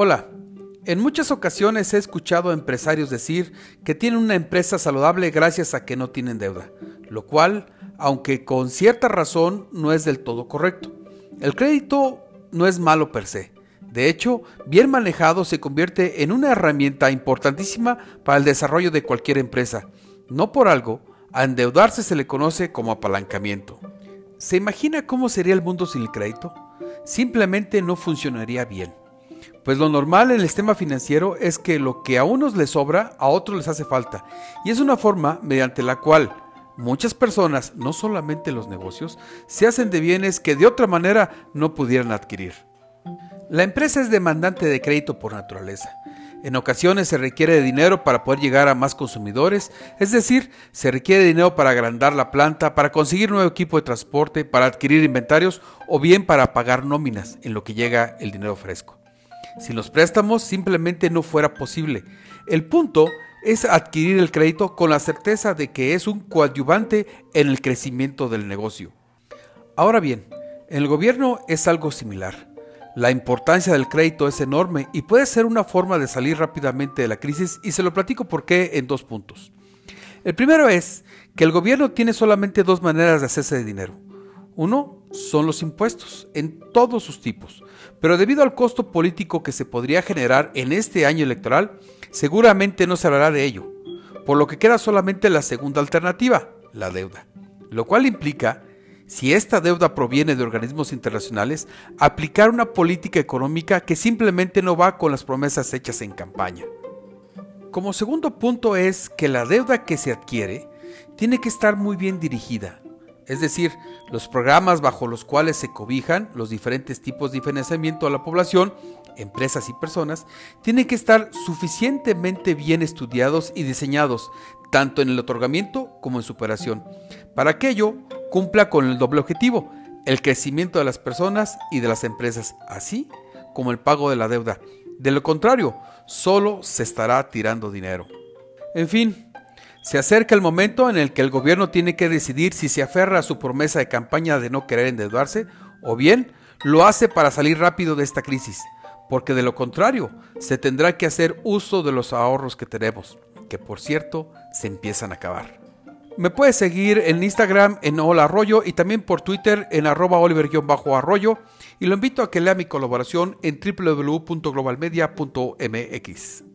Hola, en muchas ocasiones he escuchado a empresarios decir que tienen una empresa saludable gracias a que no tienen deuda, lo cual, aunque con cierta razón, no es del todo correcto. El crédito no es malo per se. De hecho, bien manejado se convierte en una herramienta importantísima para el desarrollo de cualquier empresa. No por algo, a endeudarse se le conoce como apalancamiento. ¿Se imagina cómo sería el mundo sin el crédito? Simplemente no funcionaría bien. Pues lo normal en el sistema financiero es que lo que a unos les sobra, a otros les hace falta. Y es una forma mediante la cual muchas personas, no solamente los negocios, se hacen de bienes que de otra manera no pudieran adquirir. La empresa es demandante de crédito por naturaleza. En ocasiones se requiere de dinero para poder llegar a más consumidores, es decir, se requiere dinero para agrandar la planta, para conseguir nuevo equipo de transporte, para adquirir inventarios o bien para pagar nóminas en lo que llega el dinero fresco si los préstamos simplemente no fuera posible. El punto es adquirir el crédito con la certeza de que es un coadyuvante en el crecimiento del negocio. Ahora bien, en el gobierno es algo similar. La importancia del crédito es enorme y puede ser una forma de salir rápidamente de la crisis y se lo platico por qué en dos puntos. El primero es que el gobierno tiene solamente dos maneras de hacerse de dinero. Uno son los impuestos, en todos sus tipos, pero debido al costo político que se podría generar en este año electoral, seguramente no se hablará de ello, por lo que queda solamente la segunda alternativa, la deuda, lo cual implica, si esta deuda proviene de organismos internacionales, aplicar una política económica que simplemente no va con las promesas hechas en campaña. Como segundo punto es que la deuda que se adquiere tiene que estar muy bien dirigida, es decir, los programas bajo los cuales se cobijan los diferentes tipos de financiamiento a la población, empresas y personas, tienen que estar suficientemente bien estudiados y diseñados, tanto en el otorgamiento como en su operación, para que ello cumpla con el doble objetivo, el crecimiento de las personas y de las empresas, así como el pago de la deuda. De lo contrario, solo se estará tirando dinero. En fin, se acerca el momento en el que el gobierno tiene que decidir si se aferra a su promesa de campaña de no querer endeudarse o bien lo hace para salir rápido de esta crisis, porque de lo contrario se tendrá que hacer uso de los ahorros que tenemos, que por cierto se empiezan a acabar. Me puedes seguir en Instagram en Hola Arroyo y también por Twitter en arroba oliver-arroyo y lo invito a que lea mi colaboración en www.globalmedia.mx.